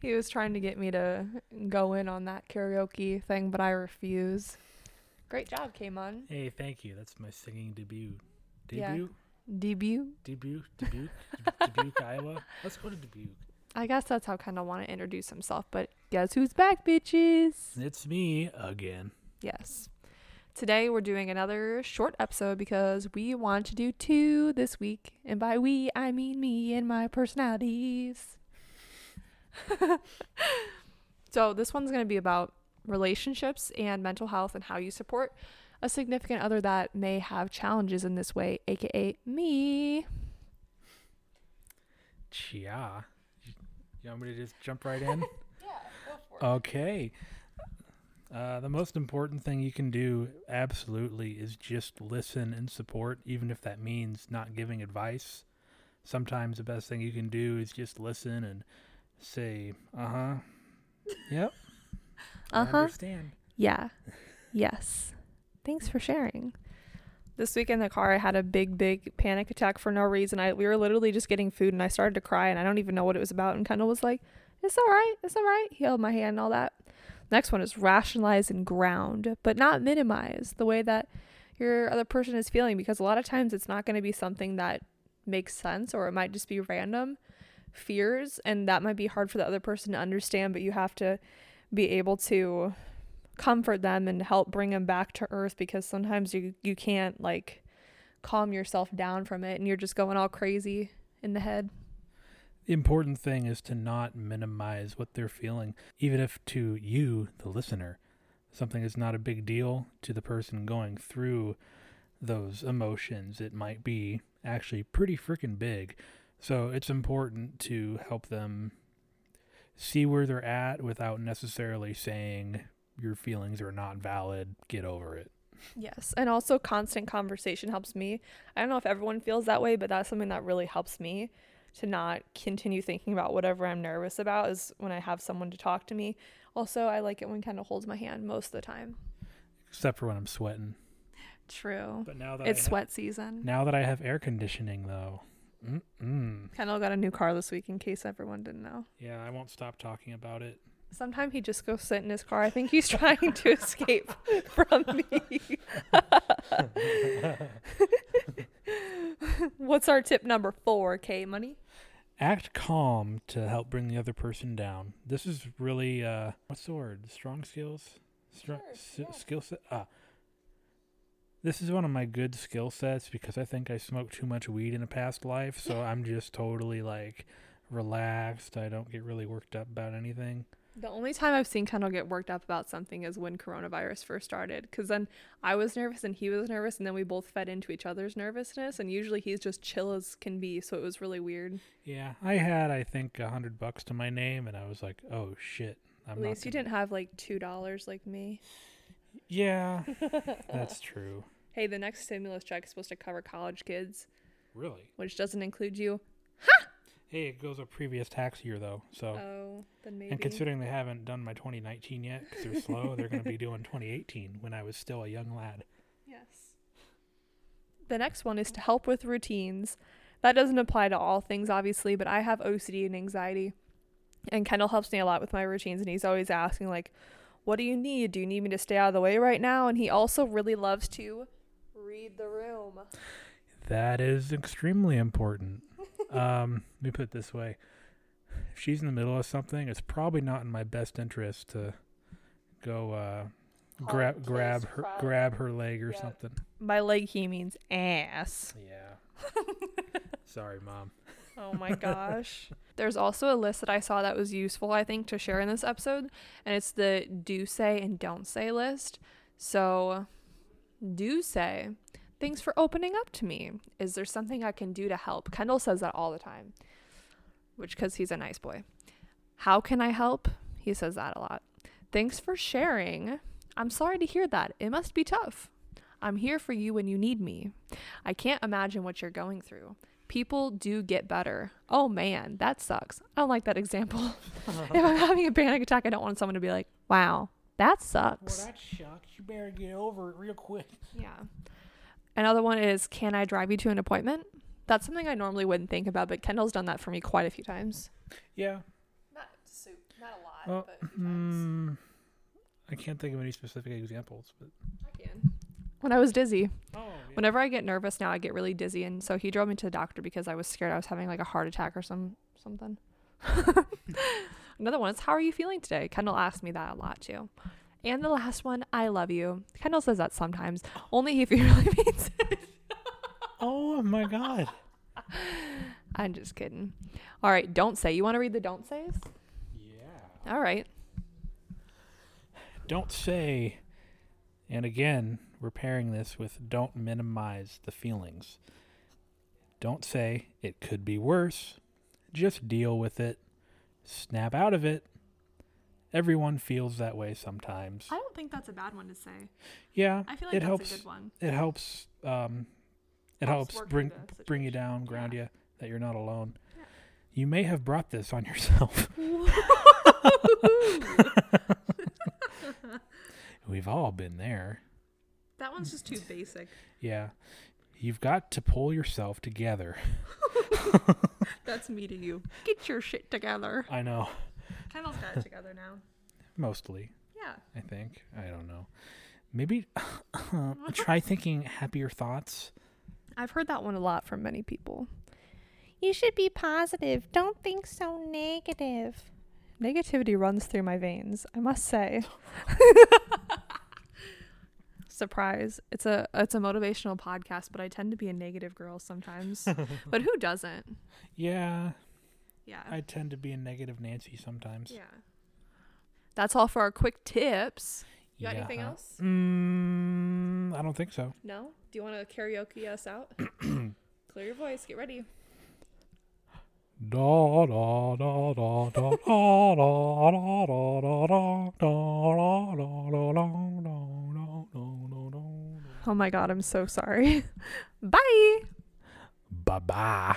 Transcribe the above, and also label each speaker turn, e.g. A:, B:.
A: he was trying to get me to go in on that karaoke thing, but I refuse. Great job, Kamon.
B: Hey, thank you. That's my singing debut.
A: Yeah.
B: Debut?
A: Debut.
B: Debut? Dubuque? Dubuque, Iowa? Let's go to Dubuque.
A: I guess that's how Kendall want to introduce himself, but guess who's back, bitches?
B: It's me again.
A: Yes. Today we're doing another short episode because we want to do two this week. And by we, I mean me and my personalities. so this one's going to be about relationships and mental health and how you support a significant other that may have challenges in this way, aka me.
B: Chia. You want me to just jump right in?
A: Yeah, go for
B: Okay. Uh, the most important thing you can do, absolutely, is just listen and support, even if that means not giving advice. Sometimes the best thing you can do is just listen and say, uh huh, yep,
A: Uh huh.
B: understand.
A: Yeah. Yes. Thanks for sharing. This week in the car, I had a big, big panic attack for no reason. I we were literally just getting food, and I started to cry, and I don't even know what it was about. And Kendall was like, "It's all right, it's all right." He held my hand and all that. Next one is rationalize and ground, but not minimize the way that your other person is feeling, because a lot of times it's not going to be something that makes sense, or it might just be random fears, and that might be hard for the other person to understand. But you have to be able to comfort them and help bring them back to earth because sometimes you you can't like calm yourself down from it and you're just going all crazy in the head.
B: The important thing is to not minimize what they're feeling, even if to you, the listener, something is not a big deal to the person going through those emotions. It might be actually pretty freaking big. So it's important to help them see where they're at without necessarily saying your feelings are not valid, get over it.
A: Yes. And also constant conversation helps me. I don't know if everyone feels that way, but that's something that really helps me to not continue thinking about whatever I'm nervous about is when I have someone to talk to me. Also, I like it when Kendall holds my hand most of the time.
B: Except for when I'm sweating.
A: True.
B: But now that
A: It's
B: I ha-
A: sweat season.
B: now that I have air conditioning though. Mm-mm.
A: Kendall got a new car this week in case everyone didn't know.
B: Yeah, I won't stop talking about it.
A: Sometimes he just goes sit in his car. I think he's trying to escape from me. What's our tip number four, K Money?
B: Act calm to help bring the other person down. This is really uh what's the word? Strong skills? Strong
A: Sure, yeah.
B: skill set. Ah. This is one of my good skill sets because I think I smoked too much weed in a past life, so I'm just totally like relaxed. I don't get really worked up about anything.
A: The only time I've seen Kendall get worked up about something is when coronavirus first started. Because then I was nervous and he was nervous, and then we both fed into each other's nervousness. And usually he's just chill as can be, so it was really weird.
B: Yeah, I had I think a hundred bucks to my name, and I was like, "Oh shit!" I'm
A: At
B: not
A: least you
B: gonna-
A: didn't have like two dollars like me.
B: Yeah, that's true.
A: Hey, the next stimulus check is supposed to cover college kids,
B: Really?
A: which doesn't include you.
B: Hey, it goes a previous tax year though, so.
A: Oh, then maybe.
B: And considering they haven't done my 2019 yet because they're slow, they're going to be doing 2018 when I was still a young lad.
A: Yes. The next one is to help with routines. That doesn't apply to all things, obviously, but I have OCD and anxiety. And Kendall helps me a lot with my routines, and he's always asking, like, what do you need? Do you need me to stay out of the way right now? And he also really loves to read the room.
B: That is extremely important. Um, let me put it this way: if she's in the middle of something, it's probably not in my best interest to go uh, grab
A: Hard,
B: grab her
A: crowd.
B: grab her leg or
A: Yeah.
B: something.
A: By leg, he means ass.
B: Yeah. Sorry, mom.
A: Oh my gosh. There's also a list that I saw that was useful, I think, to share in this episode, and it's the do say and don't say list. So, do say, thanks for opening up to me. Is there something I can do to help? Kendall says that all the time, which because he's a nice boy. How can I help? He says that a lot. Thanks for sharing. I'm sorry to hear that. It must be tough. I'm here for you when you need me. I can't imagine what you're going through. People do get better. Oh man, that sucks. I don't like that example. if I'm having a panic attack, I don't want someone to be like, wow, that sucks.
B: Well, that sucks. You better get over it real quick.
A: Yeah. Another one is Can I drive you to an appointment? That's something I normally wouldn't think about, but Kendall's done that for me quite a few times.
B: Yeah.
A: Not so not a lot,
B: Well, mm, I can't think of any specific examples, but
A: I can. When I was dizzy.
B: oh,
A: Whenever I get nervous now, I get really dizzy, and so he drove me to the doctor because I was scared I was having like a heart attack or some something. Another one is How are you feeling today? Kendall asked me that a lot too. And the last one, I love you. Kendall says that sometimes, only if he really means it.
B: oh my god.
A: I'm just kidding. All right, don't say. You want to read the don't says?
B: Yeah.
A: All right.
B: Don't say, and again, we're pairing this with don't minimize the feelings. Don't say it could be worse. Just deal with it. Snap out of it. Everyone feels that way sometimes.
A: I don't think that's a bad one to say.
B: Yeah,
A: I feel like
B: it
A: that's
B: helps.
A: a good one.
B: It helps. Um, it
A: Helps
B: helps, bring bring you down, ground you that you're not alone.
A: Yeah.
B: You may have brought this on yourself. We've all been there.
A: that one's just too basic.
B: Yeah. You've got to pull yourself together.
A: That's me to you. Get your shit together.
B: I know.
A: Kendall's got it together now.
B: Mostly,
A: Yeah.
B: I think. I don't know. Maybe try thinking happier thoughts.
A: I've heard that one a lot from many people. You should be positive. Don't think so negative. Negativity runs through my veins, I must say. Surprise. It's a it's a motivational podcast, but I tend to be a negative girl sometimes. but who doesn't?
B: Yeah,
A: Yeah.
B: I tend to be a negative Nancy sometimes.
A: yeah. That's all for our quick tips. You got
B: Yeah.
A: anything else?
B: Mm, I don't think so.
A: No? Do you want to karaoke us out? Clear your voice. Get ready.
B: Da da da da da da da da da da da da
A: Oh my god, I'm so sorry. Bye.
B: Bye bye.